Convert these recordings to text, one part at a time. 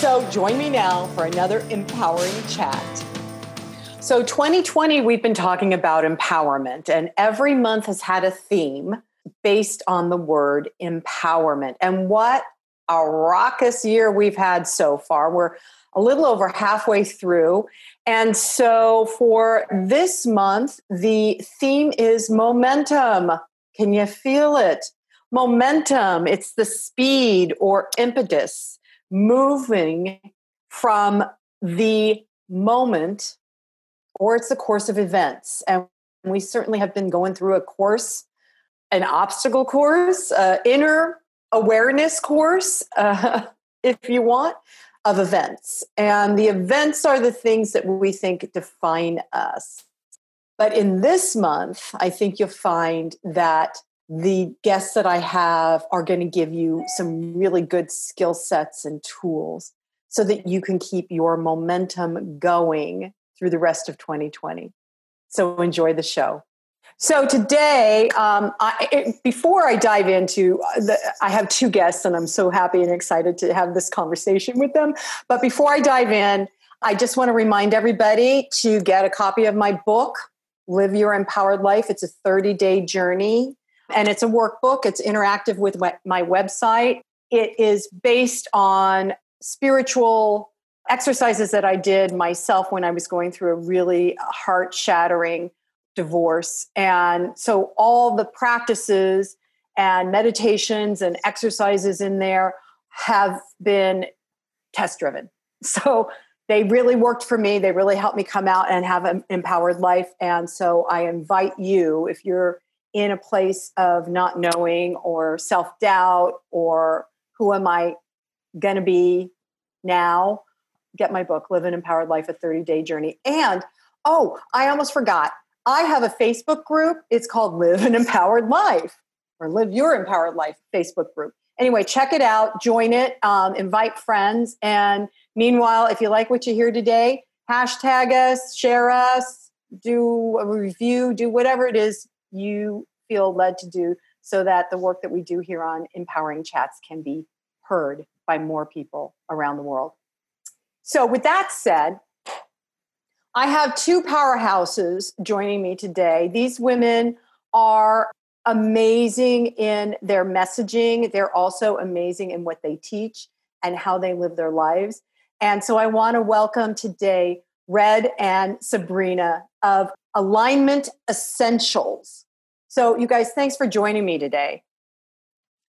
So join me now for another empowering chat. So, 2020, we've been talking about empowerment, and every month has had a theme based on the word empowerment. And what a raucous year we've had so far. We're a little over halfway through. And so, for this month, the theme is momentum. Can you feel it? Momentum, it's the speed or impetus moving from the moment or it's the course of events. And we certainly have been going through a course, an obstacle course, uh, inner awareness course, uh, if you want, of events. And the events are the things that we think define us. But in this month, I think you'll find that the guests that I have are going to give you some really good skill sets and tools so that you can keep your momentum going through the rest of 2020. So enjoy the show. So today, um, I, it, before I dive into, uh, the, I have two guests, and I'm so happy and excited to have this conversation with them. But before I dive in, I just want to remind everybody to get a copy of my book, Live Your Empowered Life. It's a 30 day journey and it's a workbook. It's interactive with my website. It is based on spiritual exercises that I did myself when I was going through a really heart shattering divorce. And so all the practices and meditations and exercises in there have been test driven. So they really worked for me. They really helped me come out and have an empowered life. And so I invite you, if you're in a place of not knowing or self doubt or who am I going to be now, get my book, Live an Empowered Life, a 30 day journey. And oh, I almost forgot. I have a Facebook group. It's called Live an Empowered Life or Live Your Empowered Life Facebook group. Anyway, check it out, join it, um, invite friends. And meanwhile, if you like what you hear today, hashtag us, share us, do a review, do whatever it is you feel led to do so that the work that we do here on Empowering Chats can be heard by more people around the world. So, with that said, I have two powerhouses joining me today. These women are amazing in their messaging, they're also amazing in what they teach and how they live their lives. And so, I want to welcome today Red and Sabrina of Alignment Essentials. So, you guys, thanks for joining me today.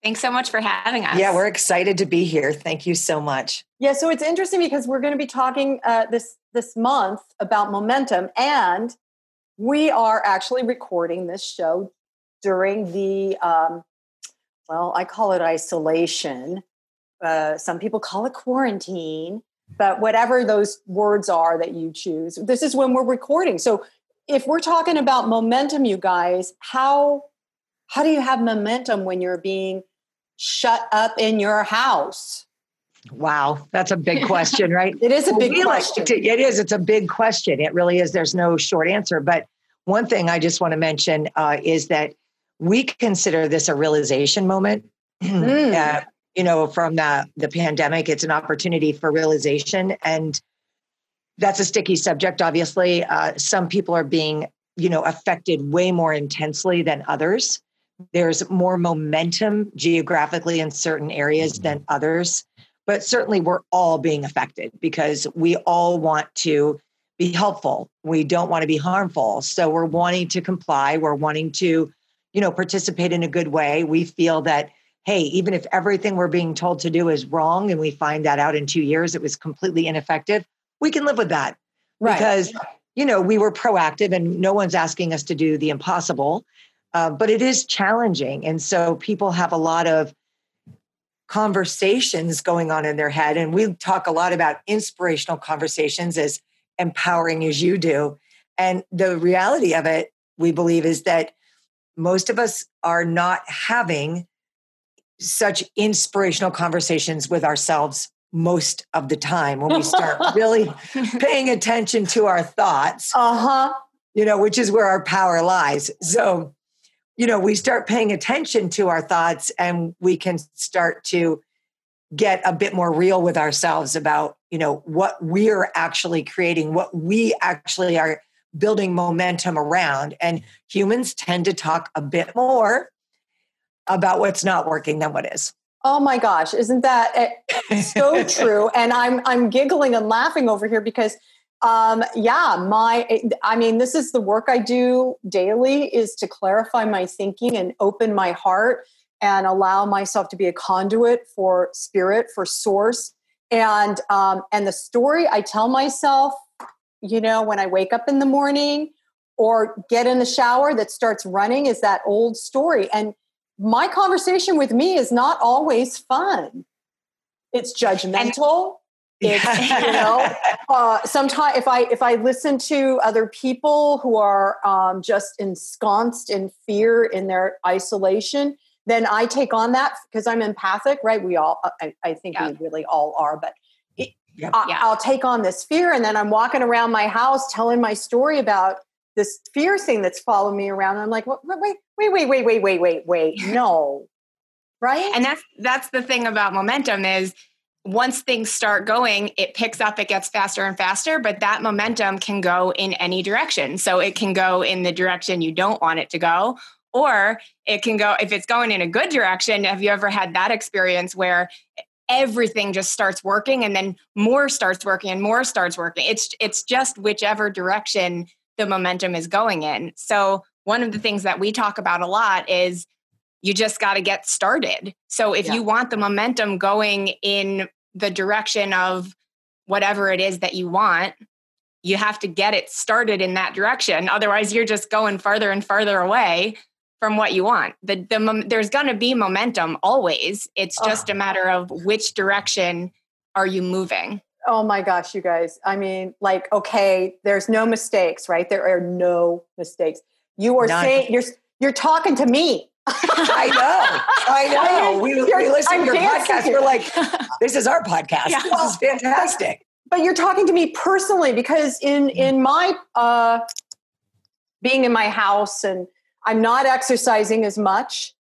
Thanks so much for having us. Yeah, we're excited to be here. Thank you so much. Yeah, so it's interesting because we're going to be talking uh, this this month about momentum, and we are actually recording this show during the um, well, I call it isolation. Uh, some people call it quarantine, but whatever those words are that you choose, this is when we're recording. So if we're talking about momentum, you guys, how how do you have momentum when you're being shut up in your house? Wow, that's a big question, right? it is a big well, question. Like it is. It's a big question. It really is. There's no short answer. But one thing I just want to mention uh, is that we consider this a realization moment. Mm. Uh, you know, from the the pandemic, it's an opportunity for realization, and that's a sticky subject. Obviously, uh, some people are being you know affected way more intensely than others there's more momentum geographically in certain areas than others. But certainly, we're all being affected because we all want to be helpful. We don't want to be harmful. So we're wanting to comply. We're wanting to, you know, participate in a good way. We feel that, hey, even if everything we're being told to do is wrong and we find that out in two years, it was completely ineffective, we can live with that. Right. Because, you know, we were proactive and no one's asking us to do the impossible. Uh, but it is challenging. And so people have a lot of conversations going on in their head. And we talk a lot about inspirational conversations as empowering as you do. And the reality of it, we believe, is that most of us are not having such inspirational conversations with ourselves most of the time when we start really paying attention to our thoughts. Uh-huh. You know, which is where our power lies. So, you know, we start paying attention to our thoughts and we can start to get a bit more real with ourselves about, you know, what we're actually creating, what we actually are building momentum around. And humans tend to talk a bit more about what's not working than what is. Oh my gosh, isn't that eh, so true? And I'm I'm giggling and laughing over here because um yeah, my I mean this is the work I do daily is to clarify my thinking and open my heart and allow myself to be a conduit for spirit, for source. And um and the story I tell myself, you know, when I wake up in the morning or get in the shower that starts running is that old story and my conversation with me is not always fun. It's judgmental. It's you know uh, sometimes if I if I listen to other people who are um, just ensconced in fear in their isolation, then I take on that because I'm empathic, right? We all uh, I, I think yeah. we really all are, but it, yeah. I, will take on this fear, and then I'm walking around my house telling my story about this fear thing that's following me around. And I'm like, wait, wait, wait, wait, wait, wait, wait, wait, wait. No. right? And that's that's the thing about momentum is once things start going, it picks up, it gets faster and faster, but that momentum can go in any direction. So it can go in the direction you don't want it to go, or it can go, if it's going in a good direction. Have you ever had that experience where everything just starts working and then more starts working and more starts working? It's it's just whichever direction the momentum is going in. So, one of the things that we talk about a lot is you just got to get started. So, if yeah. you want the momentum going in the direction of whatever it is that you want, you have to get it started in that direction. Otherwise, you're just going farther and farther away from what you want. The, the there's going to be momentum always. It's just oh. a matter of which direction are you moving. Oh my gosh, you guys. I mean, like, okay, there's no mistakes, right? There are no mistakes. You are None. saying you're you're talking to me. I know. I know. we, we listen to your podcast. We're like, this is our podcast. Yeah. This is fantastic. But you're talking to me personally because in mm-hmm. in my uh being in my house and I'm not exercising as much.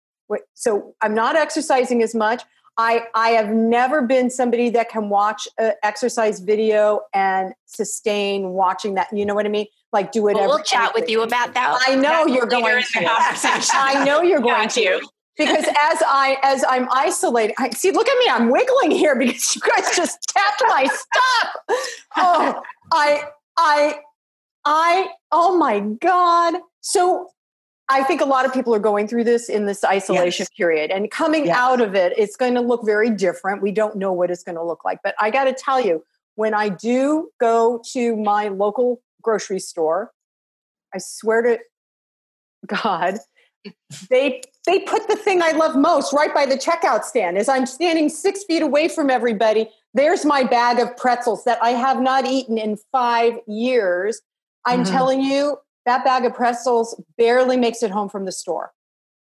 So I'm not exercising as much. I, I have never been somebody that can watch an exercise video and sustain watching that. You know what I mean? Like do it. Well, we'll chat with you about that. I know you're going to. I know you're going to. because as I as I'm isolated, I, see, look at me, I'm wiggling here because you guys just tapped my stop. Oh, I I I oh my god. So I think a lot of people are going through this in this isolation yes. period and coming yes. out of it, it's going to look very different. We don't know what it's going to look like. But I got to tell you, when I do go to my local grocery store, I swear to God, they they put the thing I love most right by the checkout stand. As I'm standing six feet away from everybody, there's my bag of pretzels that I have not eaten in five years. I'm mm-hmm. telling you, that bag of pretzels barely makes it home from the store.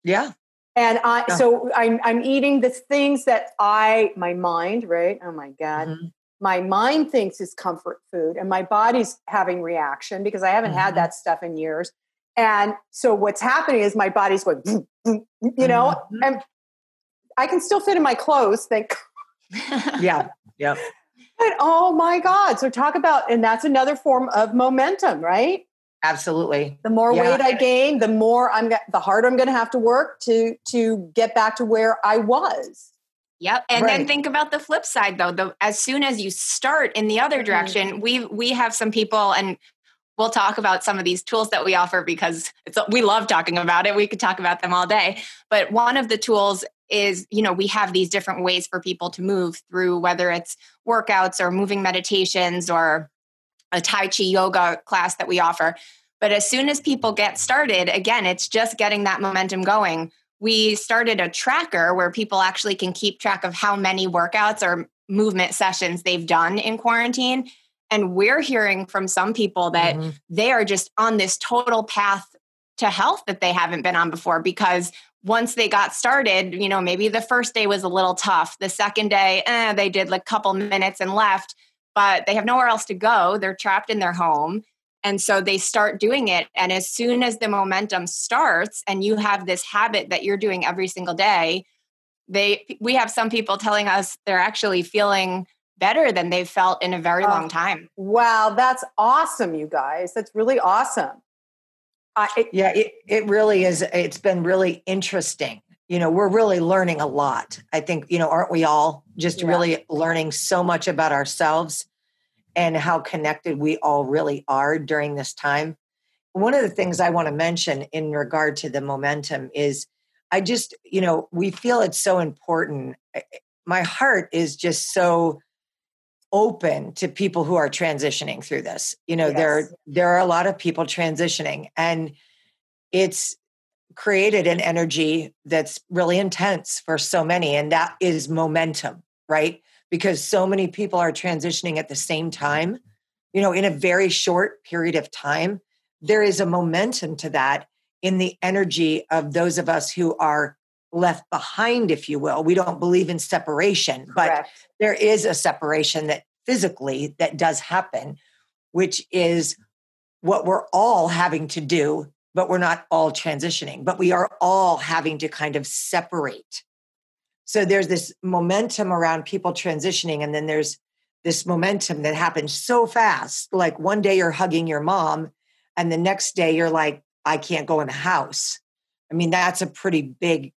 Yeah. And I, yeah. so I'm, I'm eating the things that I, my mind, right? Oh my God. Mm-hmm. My mind thinks is comfort food and my body's having reaction because I haven't mm-hmm. had that stuff in years. And so what's happening is my body's going, you know, mm-hmm. and I can still fit in my clothes. Thank Yeah. Yeah. But oh my God. So talk about, and that's another form of momentum, right? Absolutely. The more yeah. weight I gain, the more I'm the harder I'm going to have to work to to get back to where I was. Yep. And right. then think about the flip side though. The as soon as you start in the other mm-hmm. direction, we we have some people and we'll talk about some of these tools that we offer because it's we love talking about it. We could talk about them all day. But one of the tools is, you know, we have these different ways for people to move through whether it's workouts or moving meditations or a Tai Chi yoga class that we offer. But as soon as people get started, again, it's just getting that momentum going. We started a tracker where people actually can keep track of how many workouts or movement sessions they've done in quarantine. And we're hearing from some people that mm-hmm. they are just on this total path to health that they haven't been on before because once they got started, you know, maybe the first day was a little tough. The second day, eh, they did like a couple minutes and left, but they have nowhere else to go. They're trapped in their home. And so they start doing it. And as soon as the momentum starts and you have this habit that you're doing every single day, they we have some people telling us they're actually feeling better than they've felt in a very oh, long time. Wow, that's awesome, you guys. That's really awesome. it, yeah, it, it really is. It's been really interesting. You know, we're really learning a lot. I think, you know, aren't we all just yeah. really learning so much about ourselves and how connected we all really are during this time? One of the things I want to mention in regard to the momentum is I just, you know, we feel it's so important. My heart is just so open to people who are transitioning through this. You know, yes. there there are a lot of people transitioning and it's created an energy that's really intense for so many and that is momentum, right? Because so many people are transitioning at the same time, you know, in a very short period of time. There is a momentum to that in the energy of those of us who are left behind, if you will. We don't believe in separation, but there is a separation that physically that does happen, which is what we're all having to do, but we're not all transitioning, but we are all having to kind of separate. So there's this momentum around people transitioning, and then there's this momentum that happens so fast. Like one day you're hugging your mom, and the next day you're like, I can't go in the house. I mean, that's a pretty big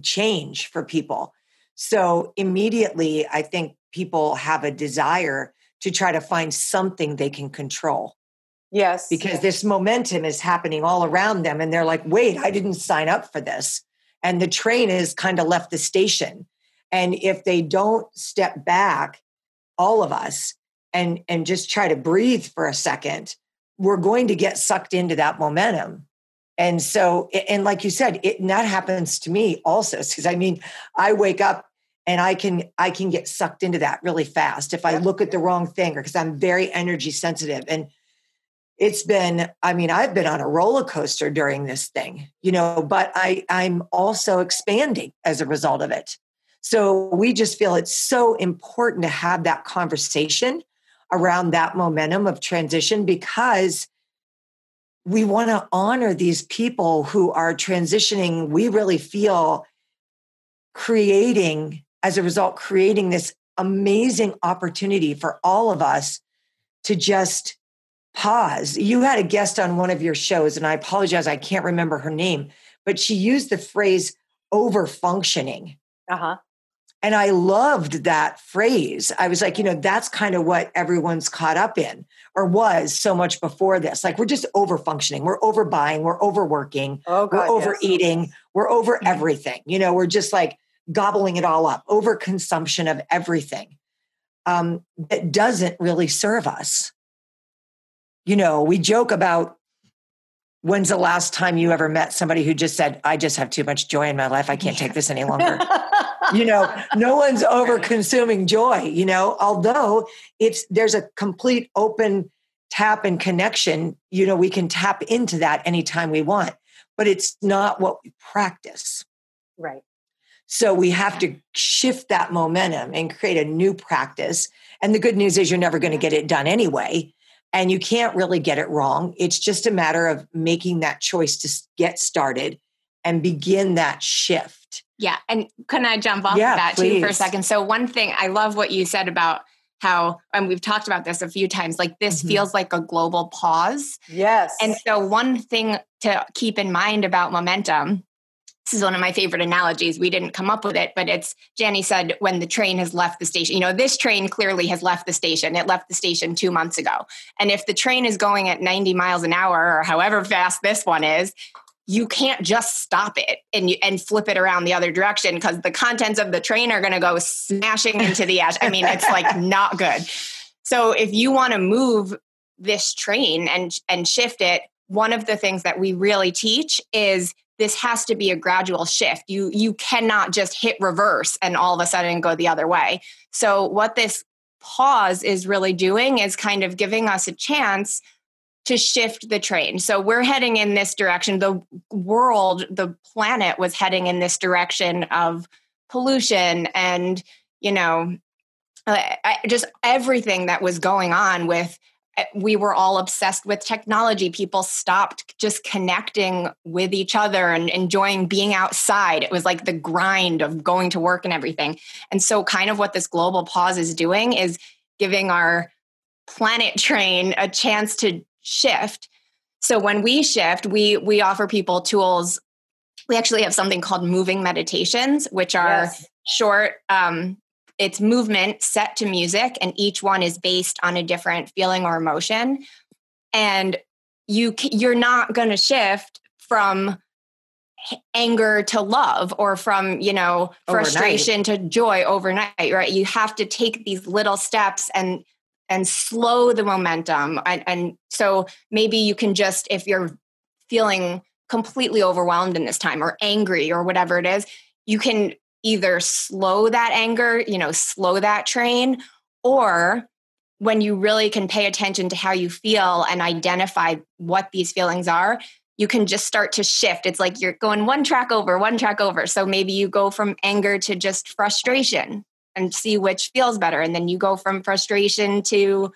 change for people. So immediately, I think people have a desire to try to find something they can control. Yes. Because yes. this momentum is happening all around them. And they're like, wait, I didn't sign up for this. And the train has kind of left the station. And if they don't step back, all of us, and, and just try to breathe for a second, we're going to get sucked into that momentum. And so, and like you said, it, and that happens to me also. Because I mean, I wake up and I can I can get sucked into that really fast if I look at the wrong thing or because I'm very energy sensitive. And it's been, I mean, I've been on a roller coaster during this thing, you know, but I I'm also expanding as a result of it. So we just feel it's so important to have that conversation around that momentum of transition because we want to honor these people who are transitioning. We really feel creating, as a result, creating this amazing opportunity for all of us to just pause. You had a guest on one of your shows, and I apologize, I can't remember her name, but she used the phrase over functioning. Uh huh. And I loved that phrase. I was like, you know, that's kind of what everyone's caught up in or was so much before this. Like we're just over functioning, we're overbuying, we're overworking, oh, God, we're overeating, yes. we're over mm-hmm. everything. You know, we're just like gobbling it all up, over consumption of everything um, that doesn't really serve us. You know, we joke about when's the last time you ever met somebody who just said, I just have too much joy in my life. I can't take this any longer. you know no one's over consuming joy you know? Although it's there's a complete open tap and connection you know we can tap into that anytime we want but it's not what we practice. Right. So we have to shift that momentum and create a new practice. And the good news is you're never going to get it done anyway and you can't really get it wrong it's just a matter of making that choice to get started and begin that shift yeah. And can I jump off yeah, of that please. too for a second? So, one thing I love what you said about how, and we've talked about this a few times, like this mm-hmm. feels like a global pause. Yes. And so, one thing to keep in mind about momentum this is one of my favorite analogies. We didn't come up with it, but it's Jenny said when the train has left the station. You know, this train clearly has left the station. It left the station two months ago. And if the train is going at 90 miles an hour or however fast this one is, you can't just stop it and you, and flip it around the other direction because the contents of the train are going to go smashing into the ash. I mean, it's like not good. So if you want to move this train and and shift it, one of the things that we really teach is this has to be a gradual shift. You you cannot just hit reverse and all of a sudden go the other way. So what this pause is really doing is kind of giving us a chance to shift the train. So we're heading in this direction. The world, the planet was heading in this direction of pollution and, you know, uh, just everything that was going on with we were all obsessed with technology. People stopped just connecting with each other and enjoying being outside. It was like the grind of going to work and everything. And so, kind of what this global pause is doing is giving our planet train a chance to shift. So when we shift, we we offer people tools. We actually have something called moving meditations, which are yes. short um, it's movement set to music and each one is based on a different feeling or emotion. And you you're not going to shift from anger to love or from you know frustration overnight. to joy overnight right? You have to take these little steps and and slow the momentum. And, and so maybe you can just if you're feeling completely overwhelmed in this time or angry or whatever it is you can either slow that anger, you know, slow that train, or when you really can pay attention to how you feel and identify what these feelings are, you can just start to shift. It's like you're going one track over, one track over. So maybe you go from anger to just frustration and see which feels better. And then you go from frustration to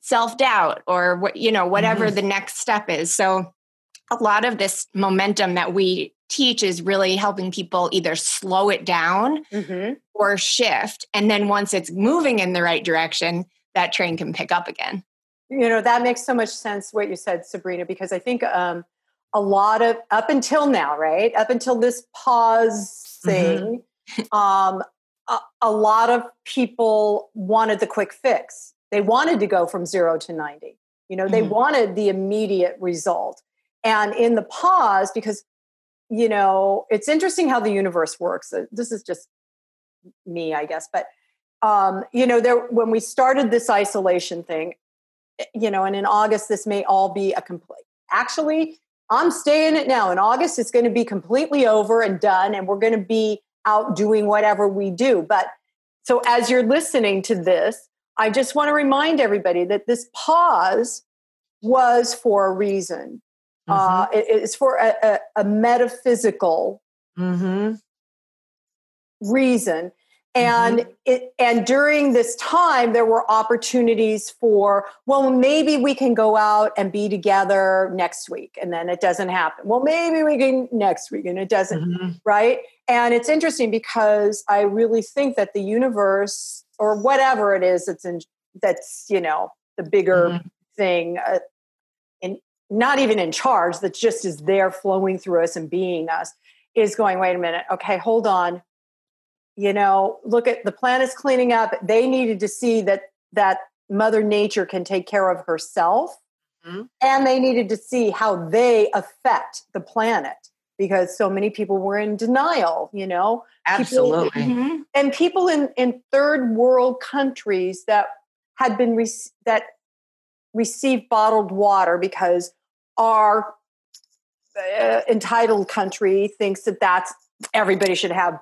self doubt or what, you know, whatever mm-hmm. the next step is. So a lot of this momentum that we teach is really helping people either slow it down mm-hmm. or shift. And then once it's moving in the right direction, that train can pick up again. You know, that makes so much sense what you said, Sabrina, because I think um, a lot of, up until now, right? Up until this pause mm-hmm. thing, mm-hmm. um, a, a lot of people wanted the quick fix. They wanted to go from zero to 90. You know, they mm-hmm. wanted the immediate result. And in the pause, because you know, it's interesting how the universe works. Uh, this is just me, I guess, but um, you know, there when we started this isolation thing, eh, you know, and in August this may all be a complete. Actually, I'm staying it now. In August, it's going to be completely over and done, and we're going to be out doing whatever we do. But so as you're listening to this, I just want to remind everybody that this pause was for a reason. Uh, mm-hmm. Uh, it, it's for a, a, a metaphysical mm-hmm. reason. And mm-hmm. it and during this time there were opportunities for well maybe we can go out and be together next week and then it doesn't happen. Well maybe we can next week and it doesn't, mm-hmm. right? And it's interesting because I really think that the universe or whatever it is that's in that's you know the bigger mm-hmm. thing uh, not even in charge, that just is there flowing through us and being us, is going, wait a minute, okay, hold on. You know, look at the planet's cleaning up. They needed to see that that Mother Nature can take care of herself. Mm-hmm. And they needed to see how they affect the planet because so many people were in denial, you know. Absolutely. People, mm-hmm. and people in, in third world countries that had been re- that received bottled water because our uh, entitled country thinks that that's everybody should have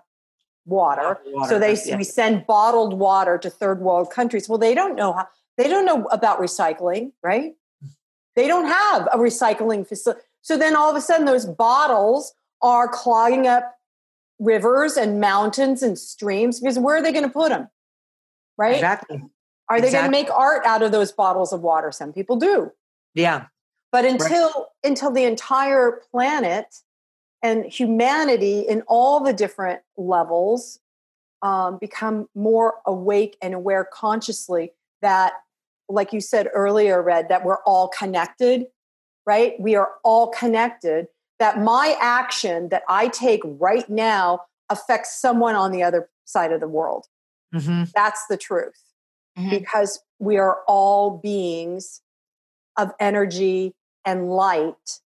water. water so they yeah. we send bottled water to third world countries. Well, they don't know how they don't know about recycling, right? They don't have a recycling facility. So then all of a sudden those bottles are clogging up rivers and mountains and streams because where are they going to put them? Right? Exactly. Are they exactly. going to make art out of those bottles of water? Some people do. Yeah. But until right. until the entire planet and humanity in all the different levels um, become more awake and aware consciously that, like you said earlier, Red, that we're all connected, right? We are all connected. That my action that I take right now affects someone on the other side of the world. Mm-hmm. That's the truth mm-hmm. because we are all beings of energy and light.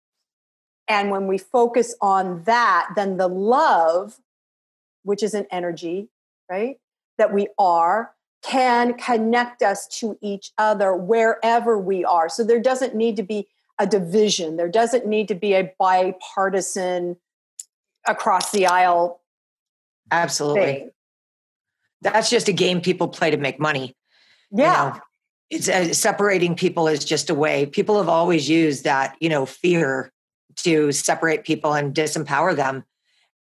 And when we focus on that, then the love, which is an energy, right, that we are, can connect us to each other wherever we are. So there doesn't need to be a division, there doesn't need to be a bipartisan across the aisle. Absolutely. Thing. That's just a game people play to make money. Yeah. You know, it's uh, separating people is just a way. People have always used that, you know, fear to separate people and disempower them.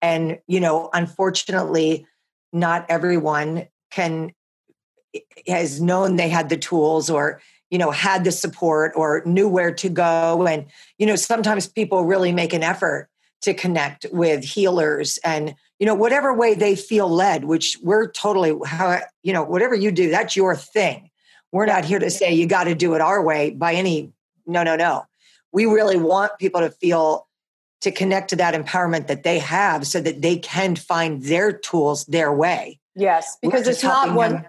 And, you know, unfortunately, not everyone can has known they had the tools or you know had the support or knew where to go and you know sometimes people really make an effort to connect with healers and you know whatever way they feel led which we're totally how you know whatever you do that's your thing we're not here to say you got to do it our way by any no no no. We really want people to feel to connect to that empowerment that they have so that they can find their tools their way. Yes because it's not one them.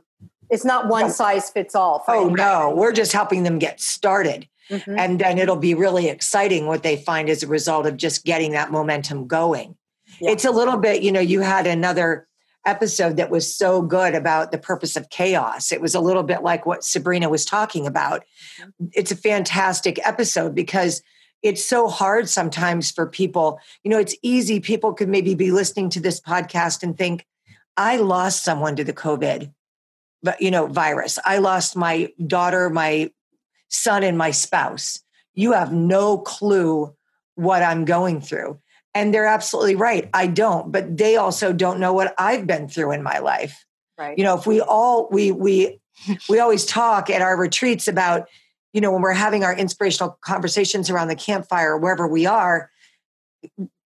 it's not one size fits all oh no we're just helping them get started. Mm-hmm. and then it'll be really exciting what they find as a result of just getting that momentum going. Yeah. it's a little bit you know you had another episode that was so good about the purpose of chaos. It was a little bit like what Sabrina was talking about. It's a fantastic episode because it's so hard sometimes for people. You know, it's easy. People could maybe be listening to this podcast and think, I lost someone to the COVID, but you know, virus. I lost my daughter, my son, and my spouse. You have no clue what I'm going through. And they're absolutely right. I don't, but they also don't know what I've been through in my life. Right. You know, if we all we we we always talk at our retreats about you know, when we're having our inspirational conversations around the campfire, wherever we are,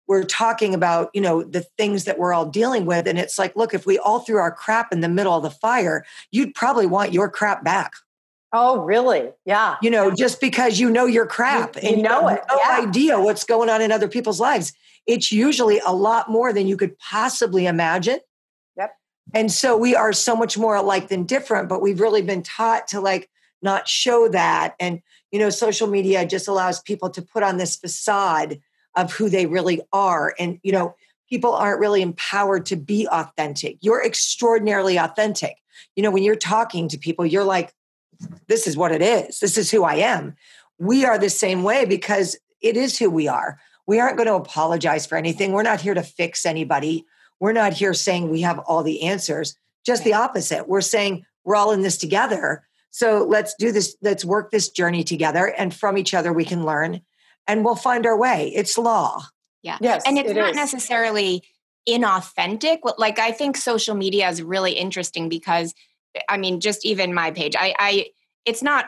we're talking about, you know, the things that we're all dealing with. And it's like, look, if we all threw our crap in the middle of the fire, you'd probably want your crap back. Oh, really? Yeah. You know, just because you know your crap you, you and know you it. No yeah. idea what's going on in other people's lives. It's usually a lot more than you could possibly imagine. Yep. And so we are so much more alike than different, but we've really been taught to like not show that. And, you know, social media just allows people to put on this facade of who they really are. And, you know, people aren't really empowered to be authentic. You're extraordinarily authentic. You know, when you're talking to people, you're like, this is what it is. This is who I am. We are the same way because it is who we are. We aren't going to apologize for anything. We're not here to fix anybody. We're not here saying we have all the answers. Just the opposite. We're saying we're all in this together. So let's do this, let's work this journey together. And from each other, we can learn and we'll find our way. It's law. Yeah. Yes. And it's it not is. necessarily inauthentic. Like I think social media is really interesting because I mean, just even my page, I, I it's not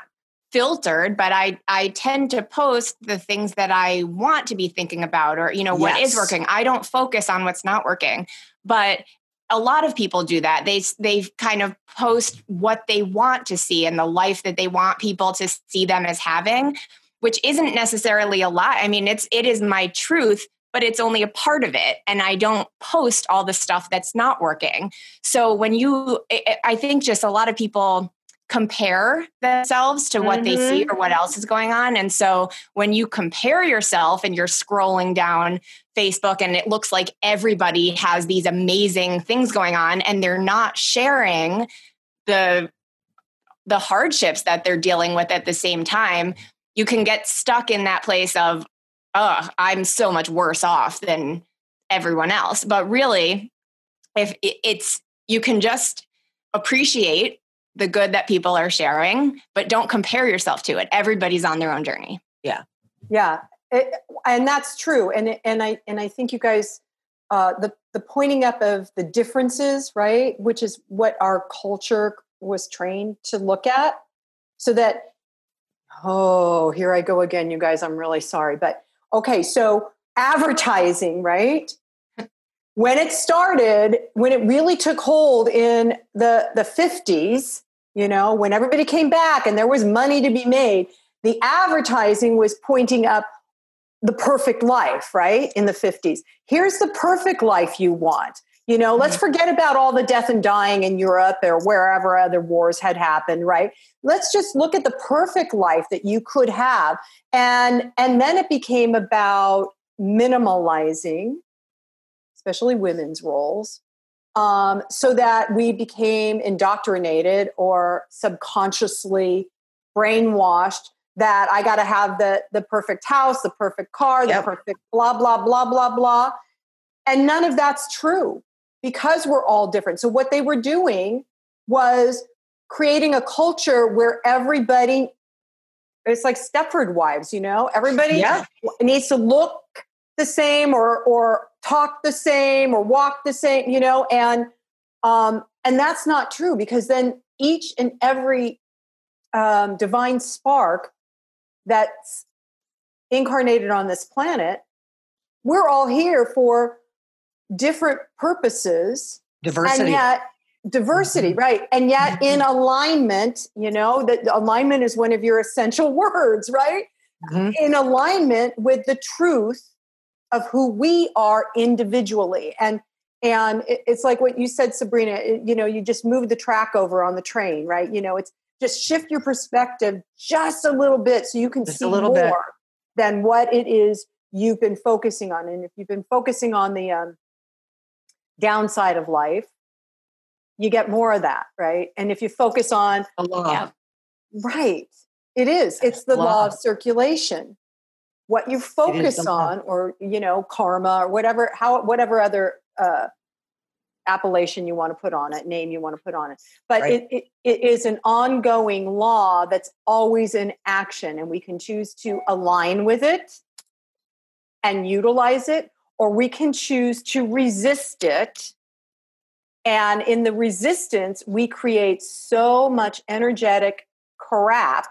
filtered but i i tend to post the things that i want to be thinking about or you know what yes. is working i don't focus on what's not working but a lot of people do that. They they kind of post what they want to see and the life that they want people to see them as having, which isn't necessarily a lot. I mean, it's it is my truth, but it's only a part of it and I don't post all the stuff that's not working. So when you I think just a lot of people compare themselves to what mm-hmm. they see mm-hmm. or what else is going on. And so when you compare yourself and you're scrolling down Facebook and it looks like everybody has these amazing things going on and they're not sharing the the hardships that they're dealing with at the same time, you can get stuck in that place of, oh, I'm so much worse off than everyone else. But really, if it's you can just appreciate the good that people are sharing, but don't compare yourself to it. Everybody's on their own journey. Yeah. Yeah. It, and that's true. And, and I, and I think you guys, uh, the, the pointing up of the differences, right. Which is what our culture was trained to look at so that, oh, here I go again, you guys, I'm really sorry. But okay. So advertising, right when it started, when it really took hold in the, the 50s, you know, when everybody came back and there was money to be made, the advertising was pointing up the perfect life, right? In the 50s. Here's the perfect life you want. You know, let's mm-hmm. forget about all the death and dying in Europe or wherever other wars had happened, right? Let's just look at the perfect life that you could have. And and then it became about minimalizing especially women's roles, um, so that we became indoctrinated or subconsciously brainwashed that I got to have the the perfect house, the perfect car, the yep. perfect blah blah blah blah blah. and none of that's true because we're all different. So what they were doing was creating a culture where everybody it's like Stepford wives, you know, everybody Yeah. needs to look the same or or talk the same or walk the same, you know, and um and that's not true because then each and every um, divine spark that's incarnated on this planet, we're all here for different purposes Diversity. and yet diversity right and yet in alignment you know that alignment is one of your essential words right Mhm. in alignment with the truth of who we are individually and and it's like what you said sabrina you know you just move the track over on the train right you know it's just shift your perspective just a little bit so you can Just a see little more bit. than what it is you've been focusing on and if you've been focusing on the um, downside of life you get more of that right and if you focus on A law. Yeah. right it is it's the law Law. of circulation what you focus on or you know karma or whatever how whatever other uh appellation you want to put on it name you want to put on it but Right. it, it, it is an ongoing law that's always in action and we can choose to align with it and utilize it or we can choose to resist it and in the resistance we create so much energetic crap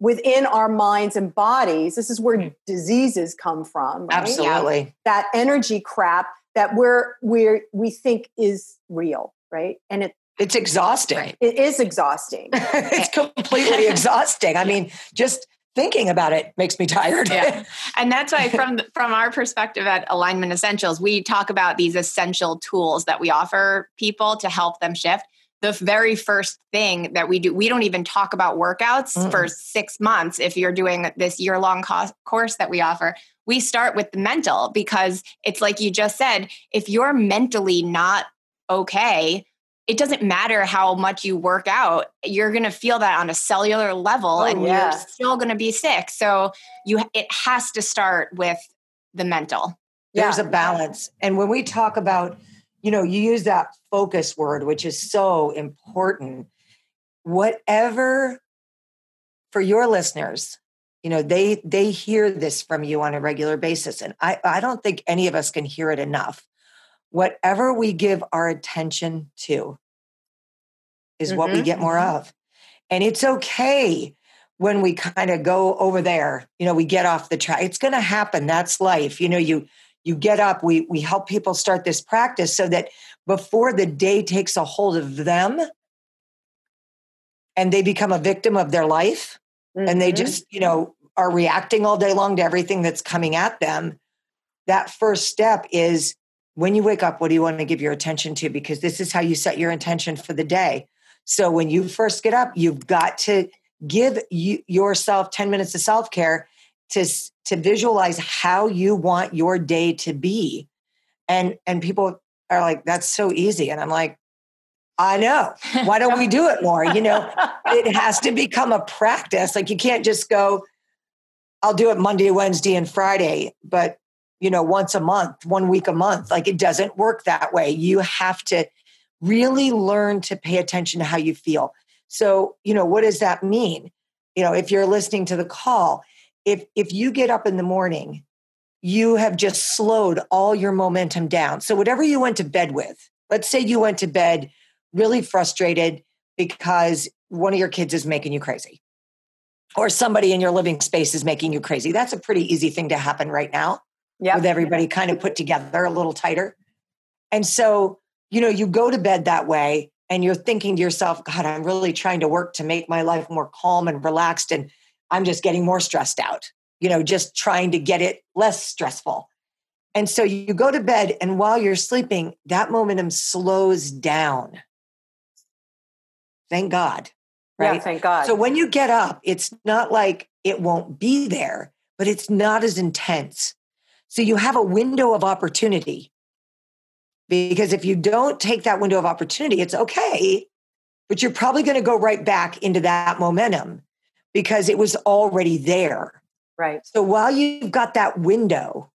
within our minds and bodies this is where Mm. diseases come from right? Absolutely. that energy crap that we're we're we think is real right and it It's exhausting. Right. it is exhausting it's completely exhausting. I mean, just thinking about it makes me tired. Yeah. and that's why from from our perspective at alignment essentials we talk about these essential tools that we offer people to help them shift the very first thing that we do we don't even talk about workouts Mm-mm. for six months if you're doing this year long co- course that we offer we start with the mental because it's like you just said if you're mentally not okay it doesn't matter how much you work out you're going to feel that on a cellular level Oh, and yeah. you're still going to be sick so you it has to start with the mental There's Yeah. a balance. And when we talk about, you know, you use that focus word, which is so important. Whatever for your listeners, you know, they they hear this from you on a regular basis. And I, I don't think any of us can hear it enough. Whatever we give our attention to is what we Mhm. get more of. And it's okay when we kind of go over there, you know, we get off the track. It's going to happen. That's life. You know, you you get up, we we help people start this practice so that before the day takes a hold of them and they become a victim of their life and they Mhm. just, you know, are reacting all day long to everything that's coming at them, that first step is when you wake up, what do you want to give your attention to? Because this is how you set your intention for the day. So when you first get up, you've got to give you, yourself 10 minutes of self care to, to visualize how you want your day to be. And, and people are like, that's so easy. And I'm like, I know. Why don't we do it more? You know, it has to become a practice. Like you can't just go, I'll do it Monday, Wednesday, and Friday, but you know, once a month, one week a month. Like it doesn't work that way. You have to really learn to pay attention to how you feel. So, you know, what does that mean? You know, if you're listening to the call, if if you get up in the morning, you have just slowed all your momentum down. So whatever you went to bed with, let's say you went to bed really frustrated because one of your kids is making you crazy or somebody in your living space is making you crazy. That's a pretty easy thing to happen right now Yep. with everybody kind of put together a little tighter. And so, you know, you go to bed that way and you're thinking to yourself, God, I'm really trying to work to make my life more calm and relaxed. And I'm just getting more stressed out, you know, just trying to get it less stressful. And so you go to bed, and while you're sleeping, that momentum slows down. Thank God. Right. yeah thank god So when you get up, it's not like it won't be there, but it's not as intense. So you have a window of opportunity. Because if you don't take that window of opportunity, it's okay, but you're probably going to go right back into that momentum because it was already there. right So while you've got that window,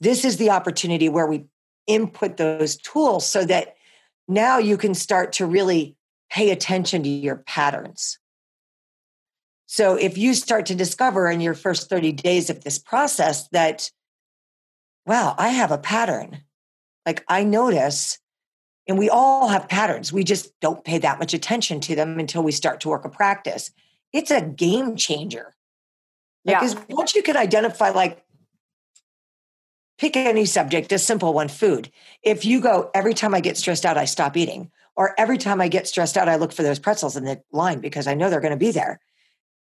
this is the opportunity where we input those tools so that now you can start to really pay attention to your patterns. So if you start to discover in your first 30 days of this process that, wow, I have a pattern. Like I notice, and we all have patterns. We just don't pay that much attention to them until we start to work a practice. It's a game changer. Because yeah. once you can identify, like, pick any subject, a simple one, food. If you go, every time I get stressed out, I stop eating, or every time I get stressed out, I look for those pretzels in the line because I know they're going to be there.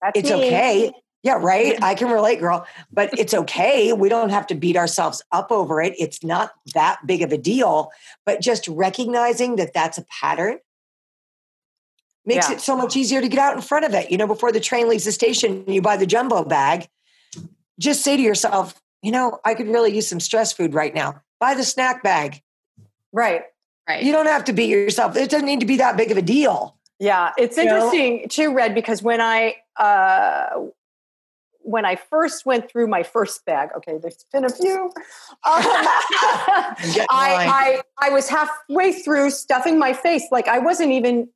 That's it's me. okay. Yeah, right. I can relate, girl, but it's okay. We don't have to beat ourselves up over it. It's not that big of a deal, but just recognizing that that's a pattern makes yeah. it so much easier to get out in front of it. You know, before the train leaves the station, you buy the jumbo bag. Just say to yourself, you know, I could really use some stress food right now. Buy the snack bag. Right. Right. You don't have to beat yourself. It doesn't need to be that big of a deal. Yeah, it's interesting know? too, Red, because when I uh, when I first went through my first bag, okay, there's been a few. Um, I, I I was halfway through stuffing my face, like I wasn't even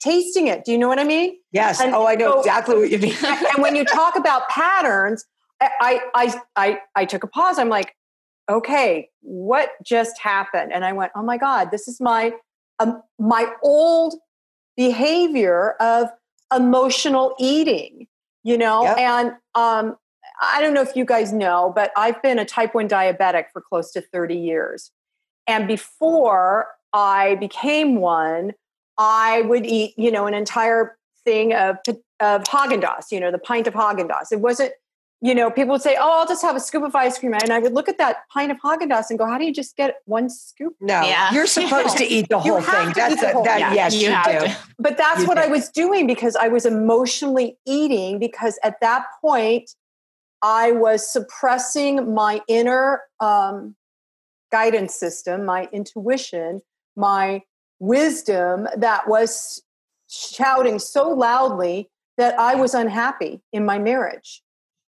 tasting it. Do you know what I mean? Yes. And oh, I know so, exactly what you mean. and when you talk about patterns, I, I, I, I took a pause. I'm like, okay, what just happened? And I went, oh my God, this is my, um, my old behavior of emotional eating, you know? Yep. And, um, I don't know if you guys know, but I've been a type 1 diabetic for close to 30 years. And before I became one, I would eat, you know, an entire thing of of Haagen Dazs, you know, the pint of Haagen Dazs. It wasn't, you know, people would say, "Oh, I'll just have a scoop of ice cream," and I would look at that pint of Haagen Dazs and go, "How do you just get one scoop?" No, yeah. you're supposed to eat the whole thing. That's a, whole that. Yeah, yes, you, you do. But that's you what do. I was doing because I was emotionally eating because at that point I was suppressing my inner um, guidance system, my intuition, my wisdom that was shouting so loudly that I was unhappy in my marriage.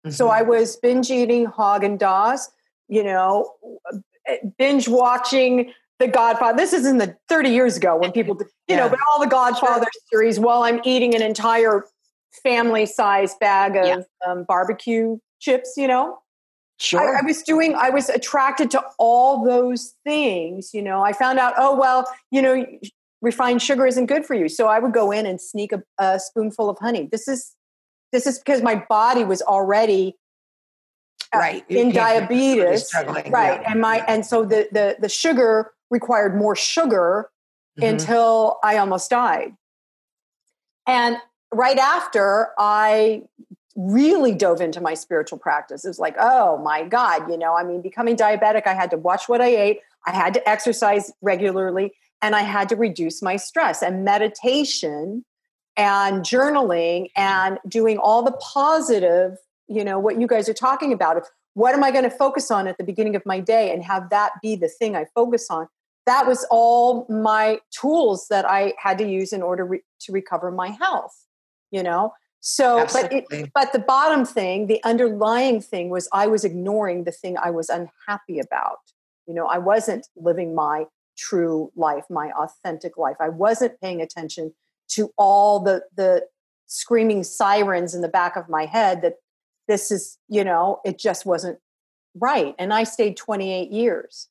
Mm-hmm. So I was binge eating Haagen Dazs, you know, binge watching The Godfather. This is in the 30 years ago when people, you yeah. know, but all the Godfather sure. series while I'm eating an entire family size bag of yeah. um, barbecue chips, you know. Sure. I, I, was doing, I was attracted to all those things. You know, I found out, oh, well, you know, refined sugar isn't good for you. So I would go in and sneak a, a spoonful of honey. This is, this is because my body was already uh, right in diabetes. Right. Yeah. And my, and so the, the, the sugar required more sugar mm-hmm. until I almost died. And right after I really dove into my spiritual practice. It was like, oh my God, you know, I mean, becoming diabetic, I had to watch what I ate, I had to exercise regularly, and I had to reduce my stress. And meditation and journaling and doing all the positive, you know, what you guys are talking about. What am I going to focus on at the beginning of my day and have that be the thing I focus on? That was all my tools that I had to use in order re- to recover my health, you know? So, but it, but the bottom thing, the underlying thing was I was ignoring the thing I was unhappy about. You know, I wasn't living my true life, my authentic life. I wasn't paying attention to all the the screaming sirens in the back of my head that this is, you know, it just wasn't right. And I stayed 28 years.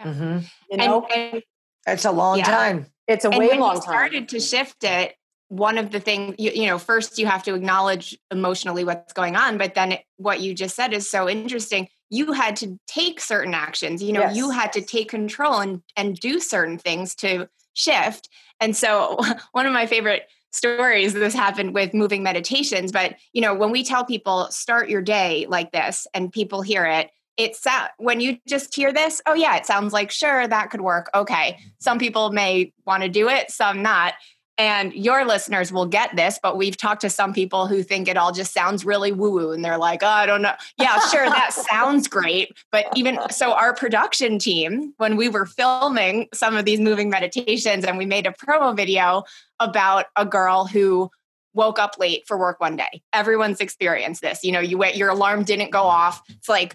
Mm-hmm. You know, and, and, it's a long yeah. time. It's a way long time. Started to shift it one of the things you, you, know first you have to acknowledge emotionally what's going on but then it, what you just said is so interesting you had to take certain actions you know yes. you had to take control and and do certain things to shift. And so one of my favorite stories this happened with moving meditations but you know when we tell people start your day like this and people hear it it's when you just hear this oh yeah it sounds like sure that could work okay. Some people may want to do it some not and your listeners will get this, but we've talked to some people who think it all just sounds really woo woo and they're like, oh, I don't know. Yeah, sure, that sounds great. But even so, our production team, when we were filming some of these moving meditations and we made a promo video about a girl who woke up late for work one day. Everyone's experienced this. You know, you wait, your alarm didn't go off. It's like,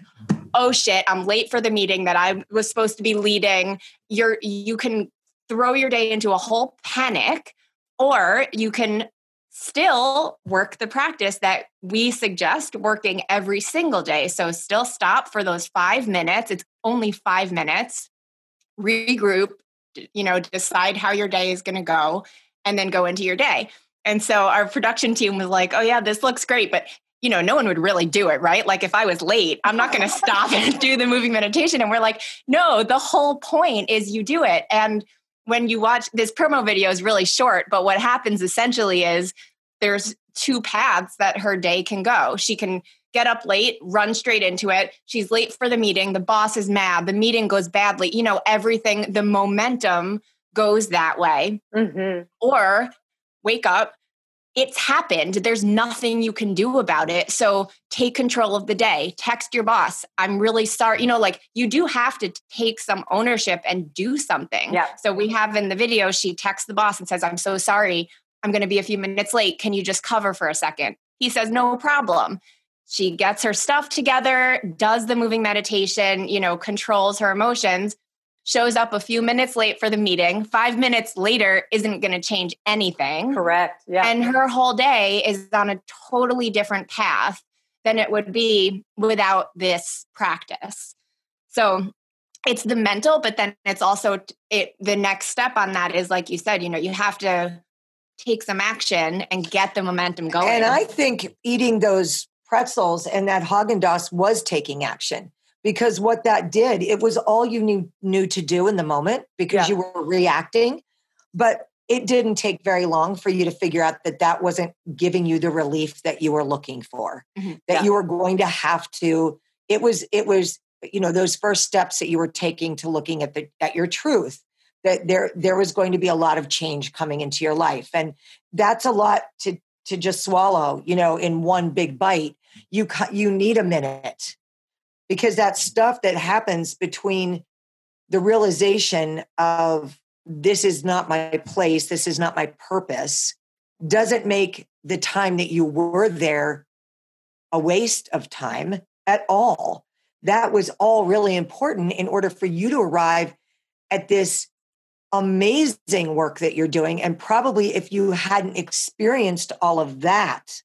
oh shit, I'm late for the meeting that I was supposed to be leading, you're you can throw your day into a whole panic or you can still work the practice that we suggest working every single day. So still stop for those 5 minutes. It's only 5 minutes. Regroup, you know, decide how your day is going to go and then go into your day. And so our production team was like, "Oh yeah, this looks great, but you know, no one would really do it, right? Like if I was late, I'm not going to stop and do the moving meditation." And we're like, "No, the whole point is you do it." And when you watch this promo video is really short, but what happens essentially is there's two paths that her day can go. She can get up late, run straight into it. She's late for the meeting. The boss is mad. The meeting goes badly. You know, everything, the momentum goes that way. Mm-hmm. Or wake up. It's happened. There's nothing you can do about it. So take control of the day. Text your boss. I'm really sorry. You know, like you do have to take some ownership and do something. Yeah. So we have in the video, she texts the boss and says, I'm so sorry. I'm going to be a few minutes late. Can you just cover for a second? He says, No problem. She gets her stuff together, does the moving meditation, you know, controls her emotions shows up a few minutes late for the meeting, five minutes later isn't going to change anything. Correct. Yeah. And her whole day is on a totally different path than it would be without this practice. So it's the mental, but then it's also it the next step on that is like you said, you know, you have to take some action and get the momentum going. And I think eating those pretzels and that Haagen Dazs was taking action because what that did, it was all you knew knew to do in the moment because yeah. you were reacting, but it didn't take very long for you to figure out that that wasn't giving you the relief that you were looking for. Mm-hmm. That yeah. you were going to have to. It was. It was. You know those first steps that you were taking to looking at the at your truth. That there there was going to be a lot of change coming into your life, and that's a lot to to just swallow. You know, in one big bite, you you need a minute because that stuff that happens between the realization of this is not my place, this is not my purpose, doesn't make the time that you were there a waste of time at all. That was all really important in order for you to arrive at this amazing work that you're doing. And probably if you hadn't experienced all of that,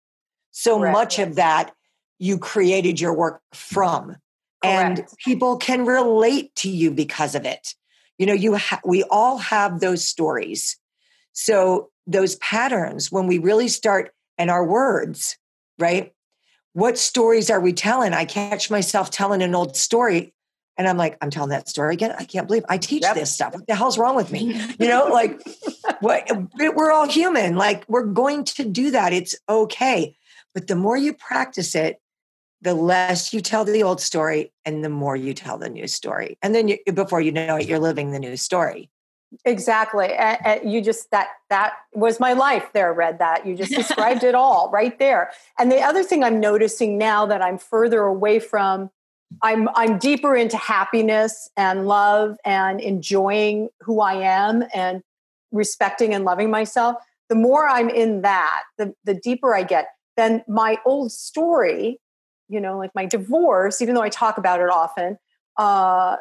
so Correct. much of that you created your work from and people can relate to you because of it. You know you ha- we all have those stories. So those patterns when we really start and our words right? What stories are we telling? I catch myself telling an old story and i'm like i'm telling that story again? I can't believe i teach yep. this stuff. What the hell's wrong with me? You know like what, we're all human. Like we're going to do that. It's okay. But the more you practice it the less you tell the old story and the more you tell the new story. And then you, before you know it you're living the new story. Exactly. And, you just that that was my life there read that you just described it all right there. And the other thing i'm noticing now that i'm further away from i'm i'm deeper into happiness and love and enjoying who i am and respecting and loving myself the more i'm in that the, the deeper i get then my old story you know, like my divorce, even though I talk about it often, uh,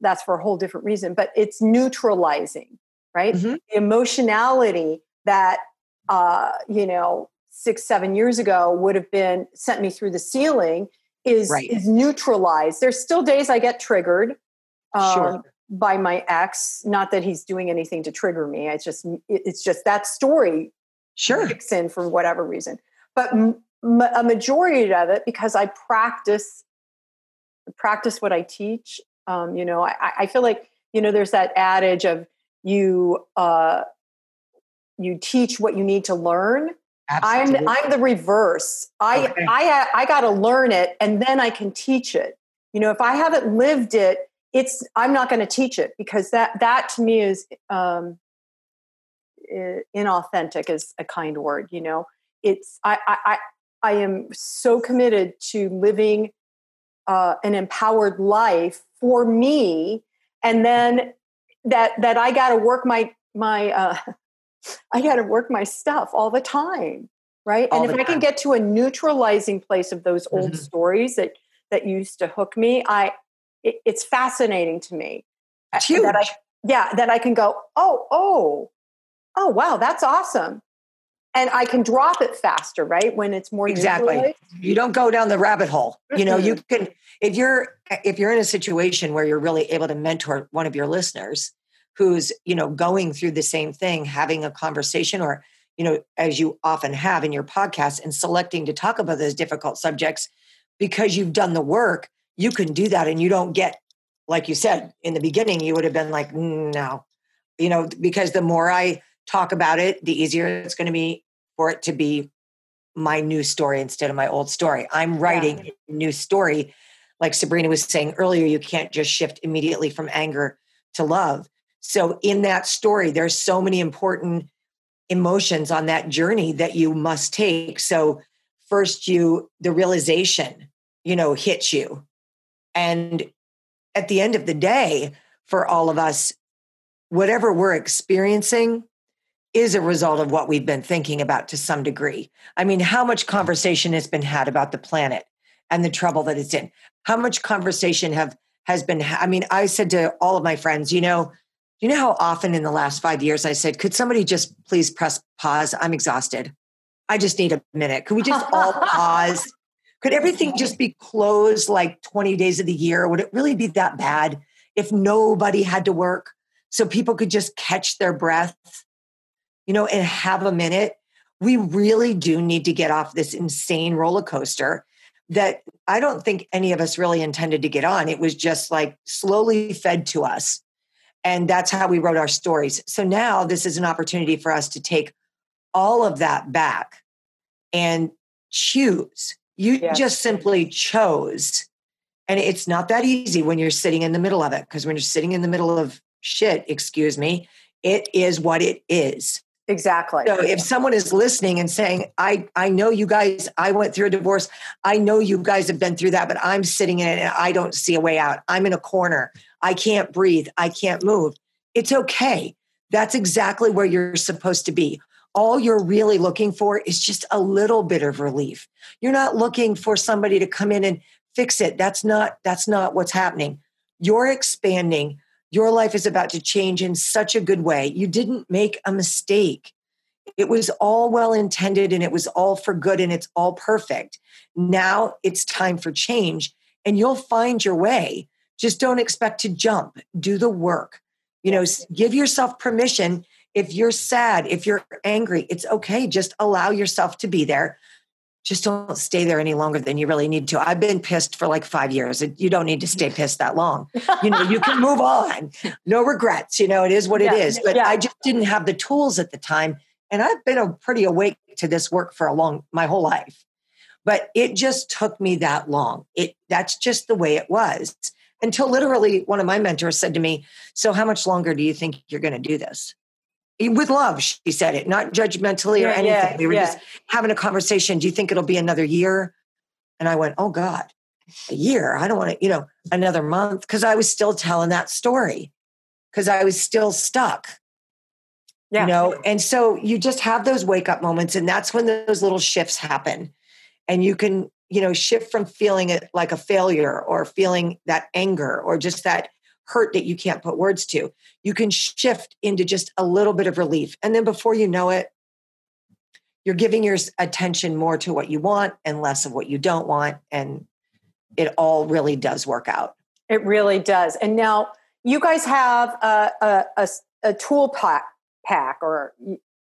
that's for a whole different reason, but it's neutralizing, right? Mm-hmm. The emotionality that, uh, you know, six, seven years ago would have been sent me through the ceiling is, right. is neutralized. There's still days I get triggered. Um, sure. by my ex not that he's doing anything to trigger me it's just it's just that story sure kicks in for whatever reason but a majority of it because I practice practice what I teach. Um, you know, I, I, feel like you know there's that adage of you uh, you teach what you need to learn. Absolutely. I'm I'm the reverse. I okay. I I got to learn it and then I can teach it. You know, if I haven't lived it, it's I'm not going to teach it because that that to me is um, inauthentic is a kind word. You know, it's I I I am so committed to living uh, an empowered life for me, and then that that I got to work my my uh, I got to work my stuff all the time, right? All and if I can get to a neutralizing place of those old mm-hmm. stories that that used to hook me. I it, it's fascinating to me. It's huge. That I, yeah, that I can go, oh, oh, oh, wow, that's awesome. And I can drop it faster, right? When it's more exactly. You don't go down the rabbit hole. Mm-hmm. You know, you can if you're if you're in a situation where you're really able to mentor one of your listeners who's you know going through the same thing, having a conversation, or you know, as you often have in your podcast, and selecting to talk about those difficult subjects because you've done the work, you can do that, and you don't get like you said in the beginning, you would have been like, no, you know, because the more I talk about it, the easier it's going to be for it to be my new story instead of my old story. I'm writing yeah. a new story. Like Sabrina was saying earlier, you can't just shift immediately from anger to love. So, in that story, there's so many important emotions on that journey that you must take. So, first, you, the realization, you know, hits you. And at the end of the day, for all of us, whatever we're experiencing is a result of what we've been thinking about to some degree. I mean, how much conversation has been had about the planet and the trouble that it's in? How much conversation have has been I mean, I said to all of my friends, you know, you know how often in the last 5 years I said, could somebody just please press pause? I'm exhausted. I just need a minute. Could we just all pause? Could everything just be closed like 20 days of the year? Would it really be that bad if nobody had to work so people could just catch their breath, you know, and have a minute? We really do need to get off this insane roller coaster that I don't think any of us really intended to get on. It was just like slowly fed to us. And that's how we wrote our stories. So now this is an opportunity for us to take all of that back and choose you yes. just simply chose. And it's not that easy when you're sitting in the middle of it, because when you're sitting in the middle of shit, excuse me, it is what it is. Exactly. So if someone is listening and saying, I, I know you guys, I went through a divorce. I know you guys have been through that, but I'm sitting in it and I don't see a way out. I'm in a corner. I can't breathe. I can't move. It's okay. That's exactly where you're supposed to be all you're really looking for is just a little bit of relief. You're not looking for somebody to come in and fix it. That's not that's not what's happening. You're expanding. Your life is about to change in such a good way. You didn't make a mistake. It was all well intended and it was all for good and it's all perfect. Now it's time for change and you'll find your way. Just don't expect to jump. Do the work. You know, give yourself permission if you're sad, if you're angry, it's okay. Just allow yourself to be there. Just don't stay there any longer than you really need to. I've been pissed for like five years. You don't need to stay pissed that long. You know, you can move on. No regrets. You know, it is what yeah, it is. But yeah. I just didn't have the tools at the time. And I've been a pretty awake to this work for a long, my whole life. But it just took me that long. It that's just the way it was until literally one of my mentors said to me, So, how much longer do you think you're going to do this? With love she said it not judgmentally or anything. yeah, we were yeah. just having a conversation. Do you think it'll be another year? And i went oh god a year? I don't want to you know another month. Because i was still telling that story. Because i was still stuck. Yeah. you know and so you just have those wake up moments and that's when those little shifts happen. And you can you know shift from feeling it like a failure or feeling that anger or just that hurt that you can't put words to. You can shift into just a little bit of relief. And then before you know it, you're giving your attention more to what you want and less of what you don't want. And it all really does work out. It really does. And now you guys have a, a, a, a tool pack, pack or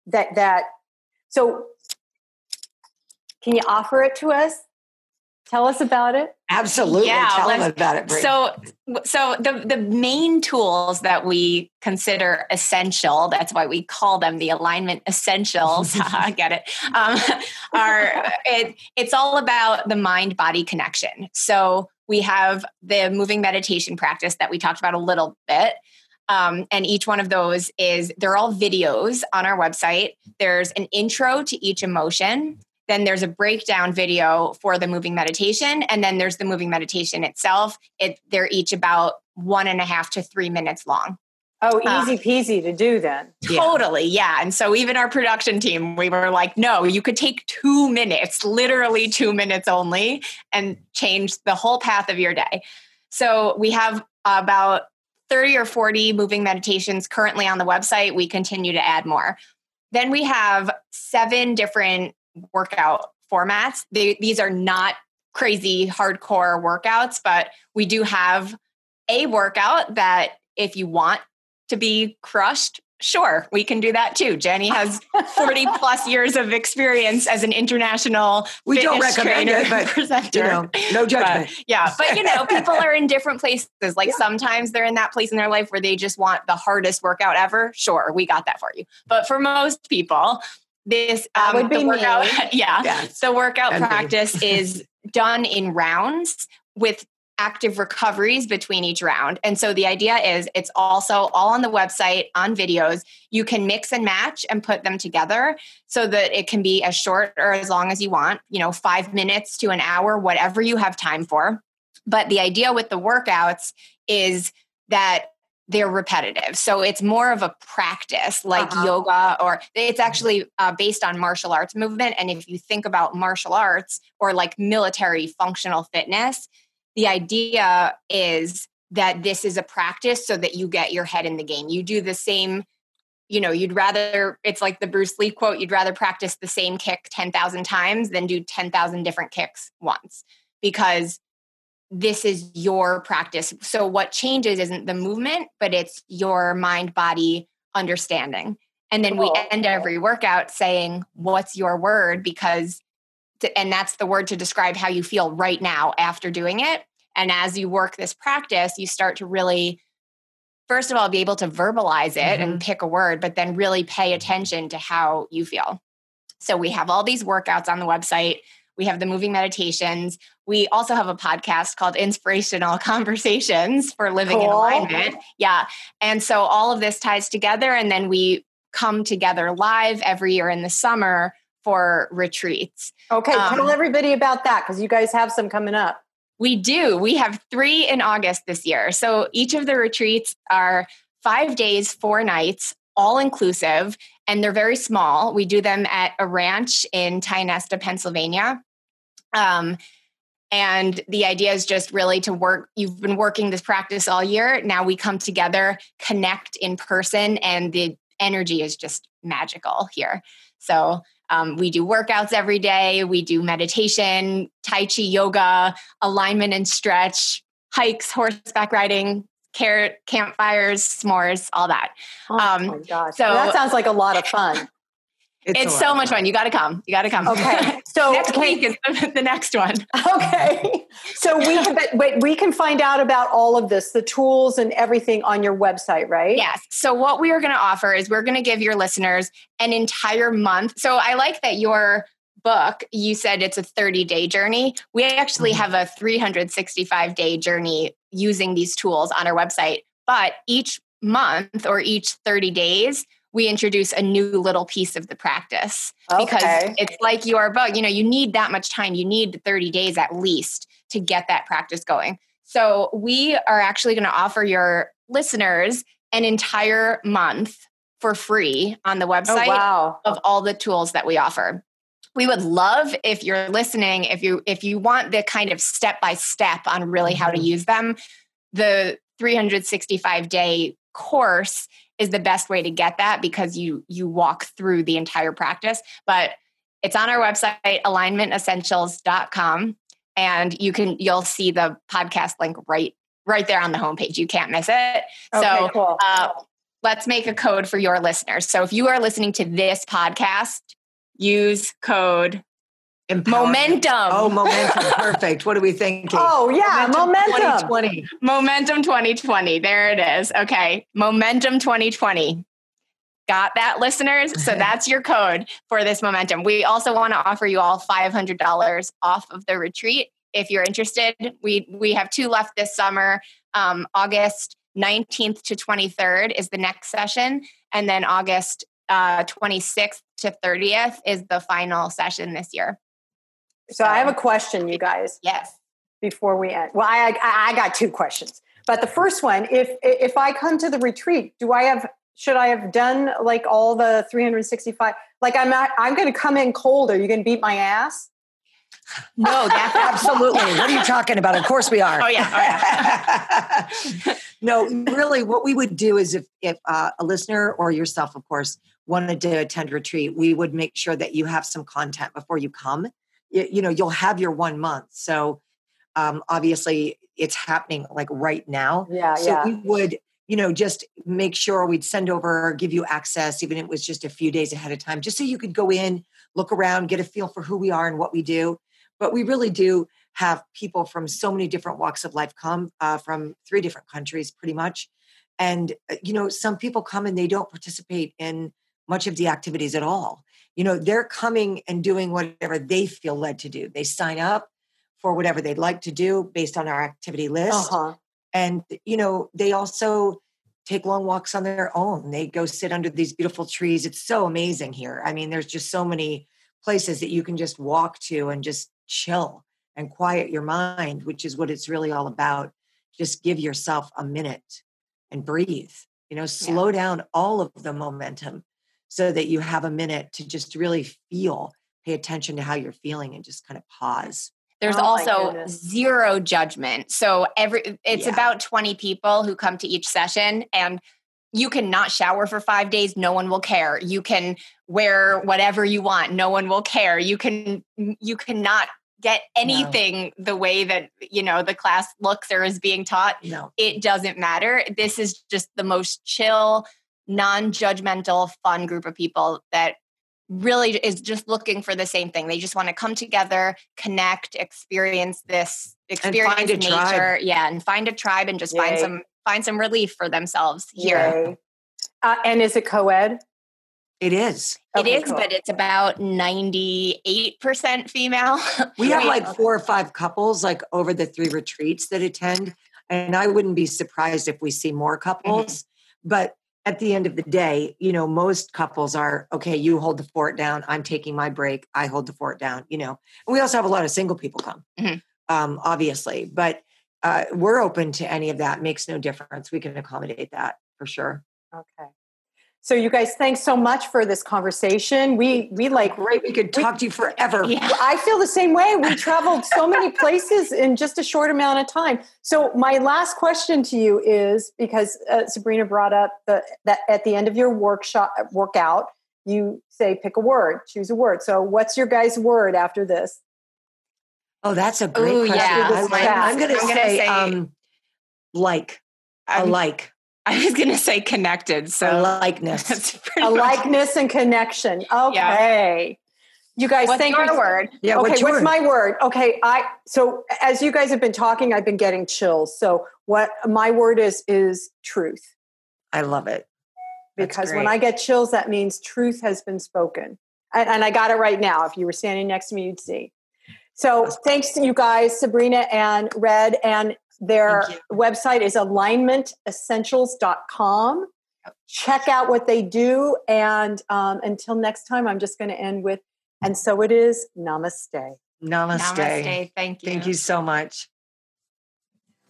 that, that, so can you offer it to us? Tell us about it. Absolutely. Yeah, Tell them about it. So, so the the main tools that we consider essential. That's why we call them the alignment essentials. I get it. Um, are it, it's all about the mind body connection. So we have the moving meditation practice that we talked about a little bit. Um, and each one of those is they're all videos on our website. There's an intro to each emotion. Then there's a breakdown video for the moving meditation. And then there's the moving meditation itself. It, they're each about one and a half to three minutes long. Oh, uh, easy peasy to do then. Totally, yeah. And so even our production team, we were like, no, you could take two minutes, literally two minutes only, and change the whole path of your day. So we have about 30 or 40 moving meditations currently on the website. We continue to add more. Then we have seven different workout formats. They, these are not crazy hardcore workouts, but we do have a workout that if you want to be crushed, sure, we can do that too. Jenny has 40 plus years of experience as an international we don't recommend it, but presenter. You know, no judgment. But, yeah, but you know, people are in different places. Like yeah. sometimes they're in that place in their life where they just want the hardest workout ever. Sure, we got that for you. But for most people, this um, would be workout, yeah, yeah, the workout practice is done in rounds with active recoveries between each round. And so the idea is it's also all on the website on videos. You can mix and match and put them together so that it can be as short or as long as you want, you know, 5 minutes to an hour, whatever you have time for. But the idea with the workouts is that they're repetitive. So it's more of a practice like uh-huh. yoga, or it's actually uh, based on martial arts movement. And if you think about martial arts or like military functional fitness, the idea is that this is a practice so that you get your head in the game. You do the same, you know, you'd rather, it's like the Bruce Lee quote, you'd rather practice the same kick 10,000 times than do 10,000 different kicks once because this is your practice. So what changes isn't the movement, but it's your mind body understanding. And then we end every workout saying, What's your word? Because to, and that's the word to describe how you feel right now after doing it. And as you work this practice, you start to really, first of all, be able to verbalize it mm-hmm. and pick a word, but then really pay attention to how you feel. So we have all these workouts on the website. We have the moving meditations. We also have a podcast called Inspirational Conversations for Living cool. in Alignment. Yeah. And so all of this ties together. And then we come together live every year in the summer for retreats. Okay, um, tell everybody about that because you guys have some coming up. We do. We have three in August this year. So each of the retreats are five days, four nights, all inclusive, and they're very small. We do them at a ranch in Tionesta, Pennsylvania. Um, and the idea is just really to work. You've been working this practice all year. Now we come together, connect in person, and the energy is just magical here. So um, we do workouts every day. We do meditation, Tai Chi yoga, alignment and stretch, hikes, horseback riding, carrot, campfires, s'mores, all that. Oh um, my gosh. So that sounds like a lot of fun. It's, it's so much fun. You got to come. You got to come. Okay. So next week is the next one. Okay. So we can, wait, we can find out about all of this, the tools and everything on your website, right? Yes. So what we are going to offer is we're going to give your listeners an entire month. So I like that your book, you said it's a 30 day journey. We actually mm-hmm. have a 365 day journey using these tools on our website, but each month or each 30 days, we introduce a new little piece of the practice okay. because it's like your book you know you need that much time you need 30 days at least to get that practice going so we are actually going to offer your listeners an entire month for free on the oh, website oh, wow. of all the tools that we offer we would love if you're listening if you if you want the kind of step by step on really how to mm-hmm. use them the 365 day course is the best way to get that because you you walk through the entire practice but it's on our website alignmentessentials.com and you can you'll see the podcast link right right there on the homepage. You can't miss it. Okay, so cool. uh, let's make a code for your listeners. So if you are listening to this podcast use code Momentum. Oh, momentum. Perfect. What are we thinking? Oh, yeah. Momentum, momentum. 2020. Momentum 2020. There it is. Okay. Momentum 2020. Got that, listeners? So that's your code for this momentum. We also want to offer you all $500 off of the retreat. If you're interested, we, we have two left this summer. Um, August 19th to 23rd is the next session. And then August uh, 26th to 30th is the final session this year. So I have a question, you guys. Yes. Before we end, well, I I, I got two questions. But the first one, if if I come to the retreat, do I have should I have done like all the 365? Like I'm not, I'm going to come in cold. Are you going to beat my ass? No, that's absolutely. what are you talking about? Of course we are. Oh yeah. Oh, yeah. no, really, what we would do is if if uh, a listener or yourself, of course, wanted to attend retreat, we would make sure that you have some content before you come. You, you know, you'll have your one month, so um, obviously it's happening like right now. Yeah, so yeah. we would you know, just make sure we'd send over, give you access, even if it was just a few days ahead of time, just so you could go in, look around, get a feel for who we are and what we do. But we really do have people from so many different walks of life come uh, from three different countries, pretty much. And, uh, you know, some people come and they don't participate in much of the activities at all. You know, they're coming and doing whatever they feel led to do. They sign up for whatever they'd like to do based on our activity list. Uh-huh. And, you know, they also take long walks on their own. They go sit under these beautiful trees. It's so amazing here. I mean, there's just so many places that you can just walk to and just chill and quiet your mind, which is what it's really all about. Just give yourself a minute and breathe. You know, slow yeah. down all of the momentum so that you have a minute to just really feel, pay attention to how you're feeling and just kind of pause. There's oh also zero judgment. So every it's yeah. about 20 people who come to each session and you can not shower for 5 days, no one will care. You can wear whatever you want, no one will care. You can you cannot get anything no. the way that you know the class looks or is being taught. No. It doesn't matter. This is just the most chill, non-judgmental, fun group of people that really is just looking for the same thing. They just want to come together, connect, experience this, experience nature. Tribe. Yeah, and find a tribe and just Yay. find some find some relief for themselves here. Uh, and is it co-ed? It is. It okay, is, cool. but it's about 98% female. We have like four or five couples like over the three retreats that attend. And I wouldn't be surprised if we see more couples. Mm-hmm. But at the end of the day, you know, most couples are okay, you hold the fort down, I'm taking my break, I hold the fort down, you know. And we also have a lot of single people come, mm-hmm. um, obviously, but uh, we're open to any of that, makes no difference. We can accommodate that for sure. Okay. So you guys, thanks so much for this conversation. We we like great. We could talk we, to you forever. Yeah. I feel the same way. We traveled so many places in just a short amount of time. So my last question to you is because uh, Sabrina brought up the, that at the end of your workshop workout, you say pick a word, choose a word. So what's your guys' word after this? Oh, that's a great Ooh, question. Yeah. I, am going to say, say um, like, I'm, like. I was going to say connected. So a likeness, a likeness and connection. Okay. Yeah. You guys, what's thank your you. word? Yeah. Okay. What's, what's my word? Okay. I so as you guys have been talking, I've been getting chills. So what my word is is truth. I love it. Because when I get chills, that means truth has been spoken. And, and I got it right now. If you were standing next to me, you'd see. So thanks to you guys, Sabrina and Red. And their website is alignmentessentials.com. Check out what they do. And um, until next time, I'm just going to end with, and so it is, namaste. Namaste. Namaste. Thank you. Thank you so much.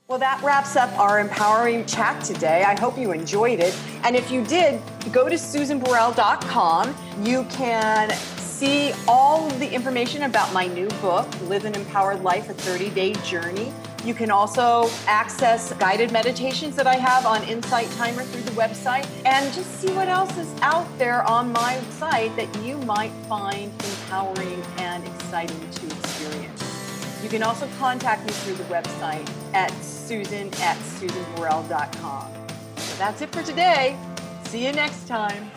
Well, that wraps up our empowering chat today. I hope you enjoyed it. And if you did, go to susanburrell.com. You can see all the information about my new book, Live an Empowered Life, a 30 day journey. You can also access guided meditations that I have on Insight Timer through the website and just see what else is out there on my site that you might find empowering and exciting to experience. You can also contact me through the website at susan at susanburrell.com. So that's it for today. See you next time.